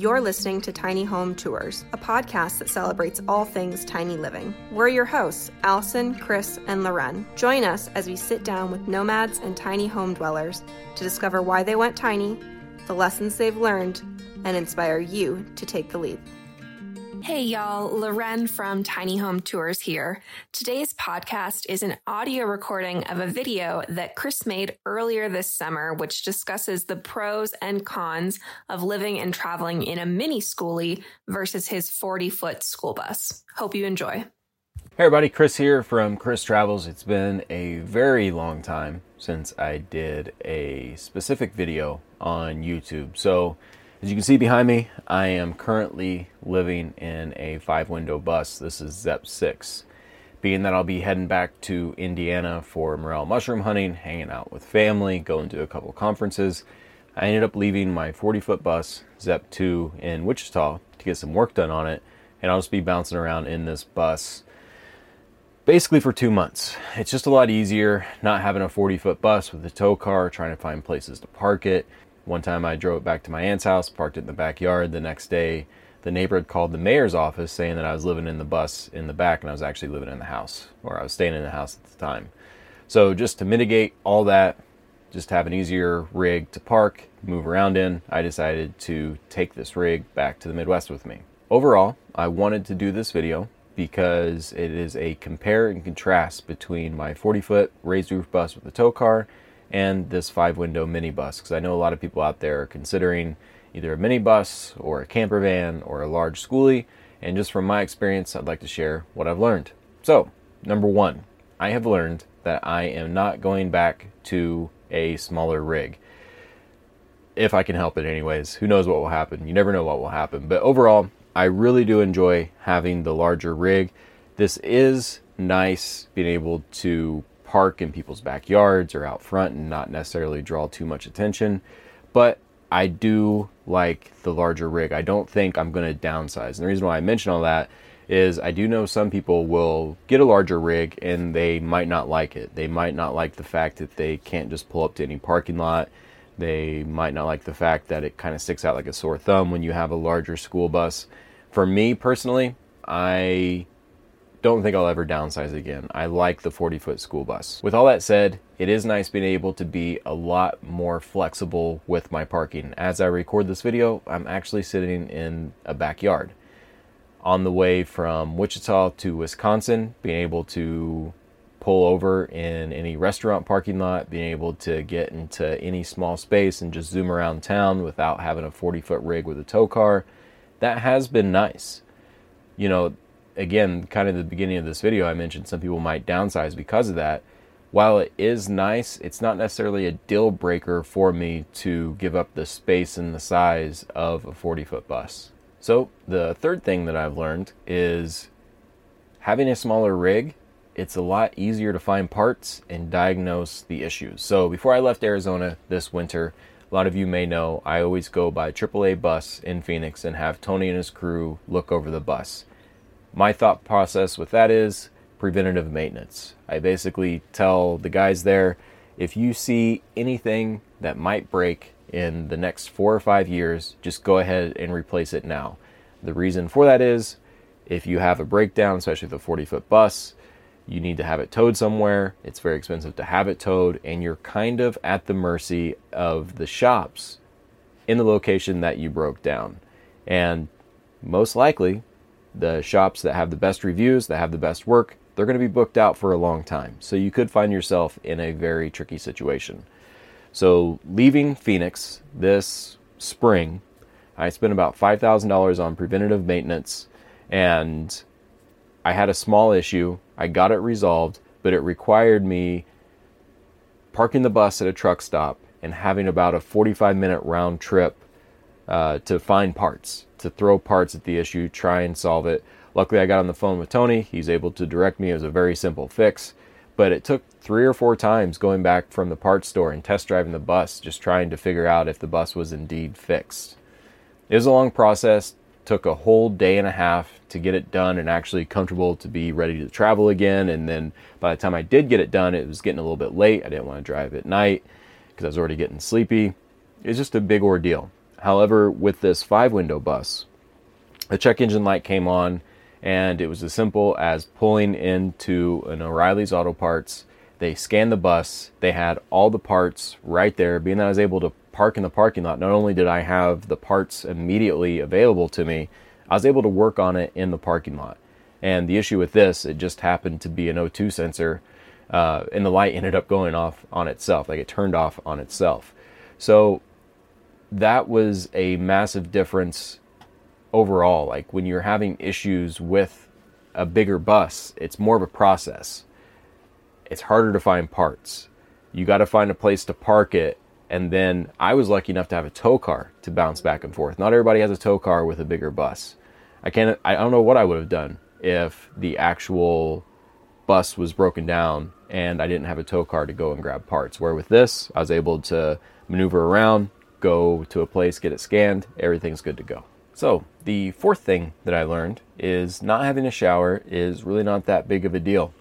You're listening to Tiny Home Tours, a podcast that celebrates all things tiny living. We're your hosts, Allison, Chris, and Loren. Join us as we sit down with nomads and tiny home dwellers to discover why they went tiny, the lessons they've learned, and inspire you to take the leap. Hey y'all, Loren from Tiny Home Tours here. Today's podcast is an audio recording of a video that Chris made earlier this summer, which discusses the pros and cons of living and traveling in a mini skoolie versus his 40 foot school bus. Hope you enjoy. Hey everybody, Chris here from Chris Travels. It's been a very long time since I did a specific video on YouTube. So as you can see behind me, I am currently living in a five window bus. This is ZEP 6. Being that I'll be heading back to Indiana for morel mushroom hunting, hanging out with family, going to a couple conferences, I ended up leaving my 40 foot bus, ZEP 2, in Wichita to get some work done on it, and I'll just be bouncing around in this bus basically for two months. It's just a lot easier not having a 40 foot bus with a tow car, trying to find places to park it, one time I drove it back to my aunt's house, parked it in the backyard. The next day, the neighbor had called the mayor's office saying that I was living in the bus in the back and I was actually living in the house, or I was staying in the house at the time. So, just to mitigate all that, just have an easier rig to park, move around in, I decided to take this rig back to the Midwest with me. Overall, I wanted to do this video because it is a compare and contrast between my 40 foot raised roof bus with a tow car and this five window minibus because I know a lot of people out there are considering either a minibus or a camper van or a large skoolie. And just from my experience, I'd like to share what I've learned. So, number one, I have learned that I am not going back to a smaller rig. If I can help it, anyways. Who knows what will happen? You never know what will happen. But overall, I really do enjoy having the larger rig. This is nice being able to park in people's backyards or out front and not necessarily draw too much attention. But I do like the larger rig. I don't think I'm going to downsize. And the reason why I mention all that is I do know some people will get a larger rig and they might not like it. They might not like the fact that they can't just pull up to any parking lot. They might not like the fact that it kind of sticks out like a sore thumb when you have a larger school bus. For me personally, I don't think I'll ever downsize again. I like the 40 foot school bus. With all that said, it is nice being able to be a lot more flexible with my parking. As I record this video, I'm actually sitting in a backyard. On the way from Wichita to Wisconsin, being able to pull over in any restaurant parking lot, being able to get into any small space and just zoom around town without having a 40 foot rig with a tow car, that has been nice. You know, again, kind of the beginning of this video, I mentioned some people might downsize because of that. While it is nice, it's not necessarily a deal breaker for me to give up the space and the size of a 40 foot bus. So, the third thing that I've learned is having a smaller rig, it's a lot easier to find parts and diagnose the issues. So, before I left Arizona this winter, a lot of you may know I always go by AAA bus in Phoenix and have Tony and his crew look over the bus my thought process with that is preventative maintenance. I basically tell the guys there if you see anything that might break in the next four or five years, just go ahead and replace it now. The reason for that is if you have a breakdown, especially the 40 foot bus, you need to have it towed somewhere. It's very expensive to have it towed, and you're kind of at the mercy of the shops in the location that you broke down. And most likely, the shops that have the best reviews, that have the best work, they're going to be booked out for a long time. So you could find yourself in a very tricky situation. So leaving Phoenix this spring, I spent about $5,000 on preventative maintenance and I had a small issue. I got it resolved, but it required me parking the bus at a truck stop and having about a 45 minute round trip uh, to find parts to throw parts at the issue, try and solve it. Luckily, I got on the phone with Tony. He's able to direct me. It was a very simple fix, but it took three or four times going back from the parts store and test driving the bus, just trying to figure out if the bus was indeed fixed. It was a long process. Took a whole day and a half to get it done and actually comfortable to be ready to travel again. And then by the time I did get it done, it was getting a little bit late. I didn't want to drive at night because I was already getting sleepy. It's just a big ordeal. However, with this five window bus, the check engine light came on, and it was as simple as pulling into an O'Reilly's Auto Parts. They scanned the bus, they had all the parts right there. Being that I was able to park in the parking lot, not only did I have the parts immediately available to me, I was able to work on it in the parking lot. And the issue with this, it just happened to be an O2 sensor, uh, and the light ended up going off on itself, like it turned off on itself. So that was a massive difference overall. Like when you're having issues with a bigger bus, it's more of a process. It's harder to find parts. You got to find a place to park it. And then I was lucky enough to have a tow car to bounce back and forth. Not everybody has a tow car with a bigger bus. I can't, I don't know what I would have done if the actual bus was broken down and I didn't have a tow car to go and grab parts. Where with this, I was able to maneuver around, go to a place, get it scanned, everything's good to go. So, the fourth thing that I learned is not having a shower is really not that big of a deal.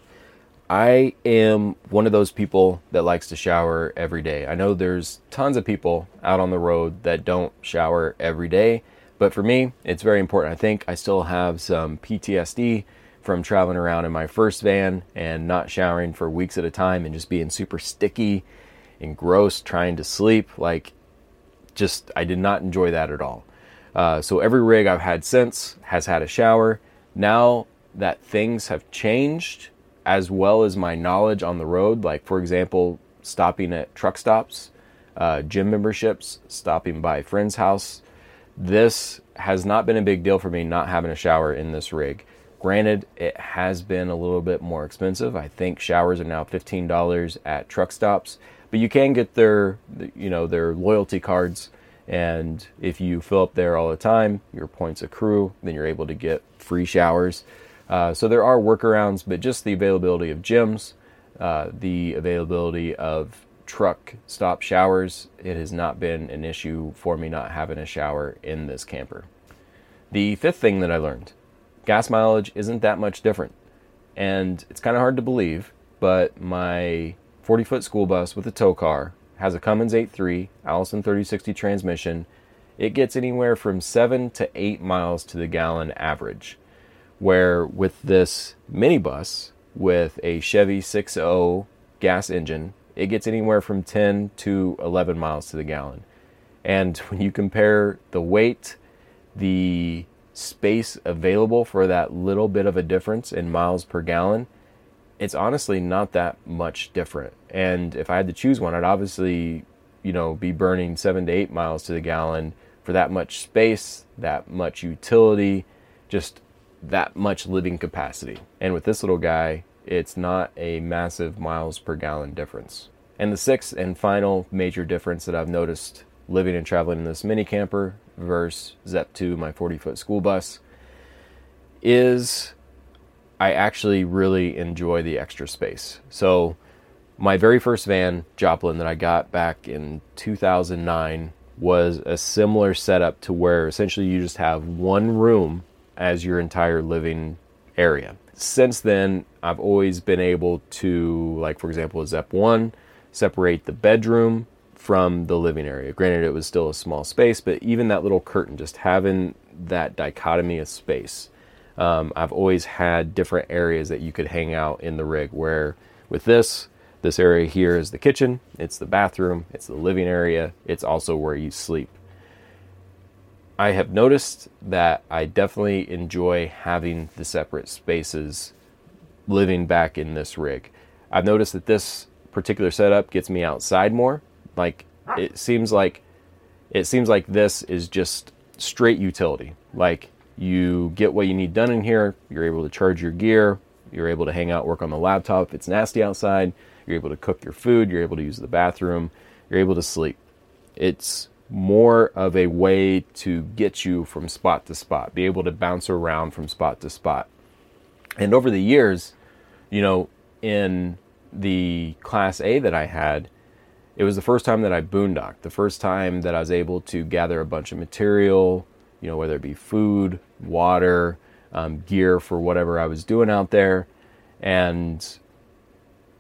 I am one of those people that likes to shower every day. I know there's tons of people out on the road that don't shower every day, but for me, it's very important. I think I still have some PTSD from traveling around in my first van and not showering for weeks at a time and just being super sticky and gross trying to sleep. Like, just, I did not enjoy that at all. Uh, so every rig I've had since has had a shower. Now that things have changed, as well as my knowledge on the road, like for example, stopping at truck stops, uh, gym memberships, stopping by friend's house, this has not been a big deal for me not having a shower in this rig. Granted, it has been a little bit more expensive. I think showers are now $15 at truck stops, but you can get their, you know, their loyalty cards and if you fill up there all the time, your points accrue, then you're able to get free showers. Uh, so there are workarounds, but just the availability of gyms, uh, the availability of truck stop showers, it has not been an issue for me not having a shower in this camper. The fifth thing that I learned gas mileage isn't that much different. And it's kind of hard to believe, but my 40 foot school bus with a tow car has a Cummins 8.3 Allison 3060 transmission. It gets anywhere from 7 to 8 miles to the gallon average. Where with this minibus with a Chevy 6.0 gas engine, it gets anywhere from 10 to 11 miles to the gallon. And when you compare the weight, the space available for that little bit of a difference in miles per gallon, it's honestly not that much different. And if I had to choose one, I'd obviously, you know, be burning seven to eight miles to the gallon for that much space, that much utility, just that much living capacity. And with this little guy, it's not a massive miles per gallon difference. And the sixth and final major difference that I've noticed living and traveling in this mini camper versus Zep 2, my 40 foot school bus, is I actually really enjoy the extra space. So, my very first van, Joplin, that I got back in 2009 was a similar setup to where essentially you just have one room as your entire living area. Since then, I've always been able to, like, for example, a Zep 1, separate the bedroom from the living area. Granted, it was still a small space, but even that little curtain, just having that dichotomy of space um, I've always had different areas that you could hang out in the rig. Where with this, this area here is the kitchen, it's the bathroom, it's the living area, it's also where you sleep. I have noticed that I definitely enjoy having the separate spaces living back in this rig. I've noticed that this particular setup gets me outside more. Like it seems like it seems like this is just straight utility. Like you get what you need done in here. You're able to charge your gear. You're able to hang out, work on the laptop if it's nasty outside. You're able to cook your food. You're able to use the bathroom. You're able to sleep. It's more of a way to get you from spot to spot, be able to bounce around from spot to spot. And over the years, you know, in the Class A that I had, it was the first time that I boondocked, the first time that I was able to gather a bunch of material, you know, whether it be food, water, um, gear for whatever I was doing out there. And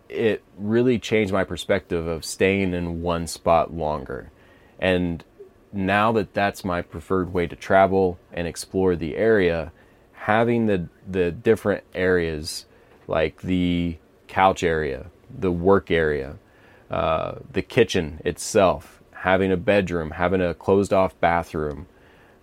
it really changed my perspective of staying in one spot longer. And now that that's my preferred way to travel and explore the area, having the the different areas like the couch area, the work area, uh, the kitchen itself, having a bedroom, having a closed off bathroom,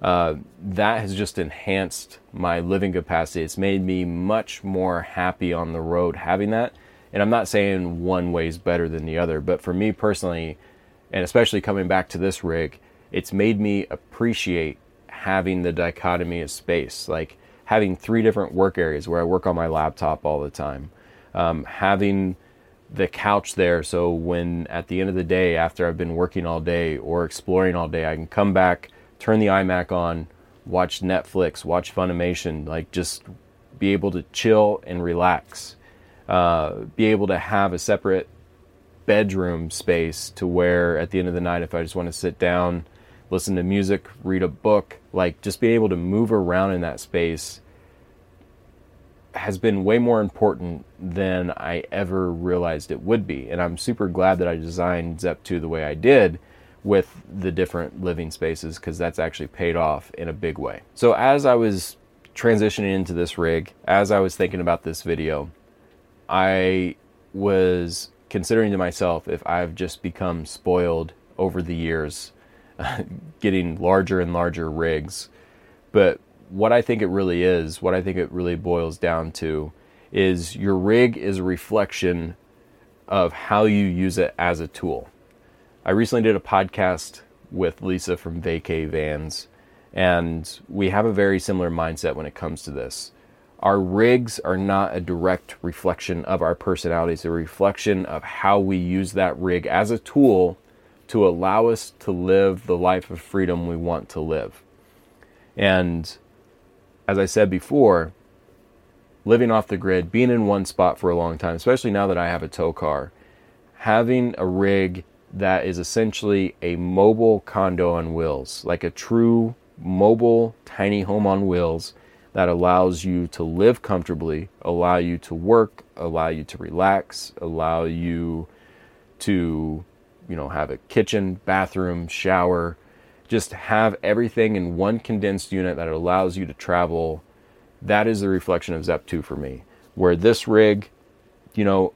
uh, that has just enhanced my living capacity. It's made me much more happy on the road having that. And I'm not saying one way is better than the other, but for me personally, and especially coming back to this rig, it's made me appreciate having the dichotomy of space, like having three different work areas where I work on my laptop all the time, um, having the couch there so when at the end of the day after I've been working all day or exploring all day I can come back turn the iMac on watch Netflix watch Funimation like just be able to chill and relax uh, be able to have a separate bedroom space to where at the end of the night if I just want to sit down listen to music read a book like just being able to move around in that space has been way more important than I ever realized it would be. And I'm super glad that I designed Zep 2 the way I did with the different living spaces because that's actually paid off in a big way. So as I was transitioning into this rig, as I was thinking about this video, I was considering to myself if I've just become spoiled over the years getting larger and larger rigs. But what I think it really is, what I think it really boils down to, is your rig is a reflection of how you use it as a tool. I recently did a podcast with Lisa from Vacay Vans, and we have a very similar mindset when it comes to this. Our rigs are not a direct reflection of our personalities, a reflection of how we use that rig as a tool to allow us to live the life of freedom we want to live. And as I said before, living off the grid, being in one spot for a long time, especially now that I have a tow car, having a rig that is essentially a mobile condo on wheels, like a true mobile tiny home on wheels that allows you to live comfortably, allow you to work, allow you to relax, allow you to, you know, have a kitchen, bathroom, shower, just have everything in one condensed unit that allows you to travel. That is the reflection of Zep 2 for me. Where this rig, you know,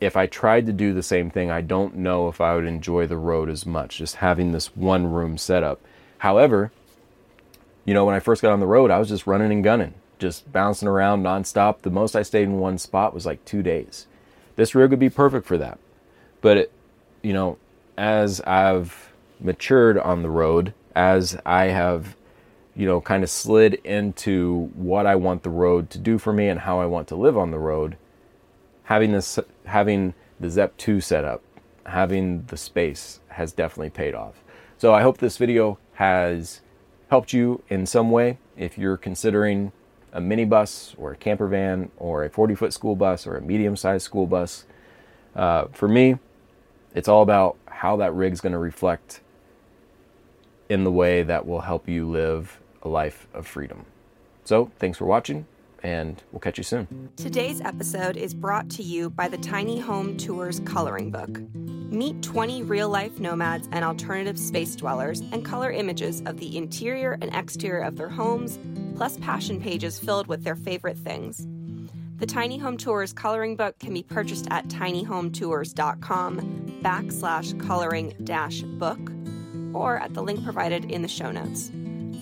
if I tried to do the same thing, I don't know if I would enjoy the road as much, just having this one room setup. However, you know, when I first got on the road, I was just running and gunning, just bouncing around nonstop. The most I stayed in one spot was like two days. This rig would be perfect for that. But, it, you know, as I've matured on the road as I have, you know, kind of slid into what I want the road to do for me and how I want to live on the road. Having this, having the Zep 2 set up, having the space has definitely paid off. So I hope this video has helped you in some way. If you're considering a minibus or a camper van or a 40 foot school bus or a medium sized school bus, uh, for me, it's all about how that rig's going to reflect in the way that will help you live a life of freedom. So, thanks for watching, and we'll catch you soon. Today's episode is brought to you by the Tiny Home Tours coloring book. Meet 20 real life nomads and alternative space dwellers and color images of the interior and exterior of their homes, plus passion pages filled with their favorite things. The Tiny Home Tours coloring book can be purchased at tinyhometours.com backslash coloring dash book or at the link provided in the show notes.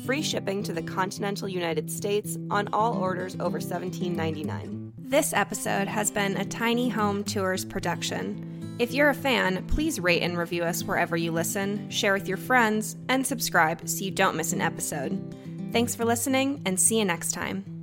Free shipping to the continental United States on all orders over $17.99. This episode has been a Tiny Home Tours production. If you're a fan, please rate and review us wherever you listen, share with your friends, and subscribe so you don't miss an episode. Thanks for listening, and see you next time.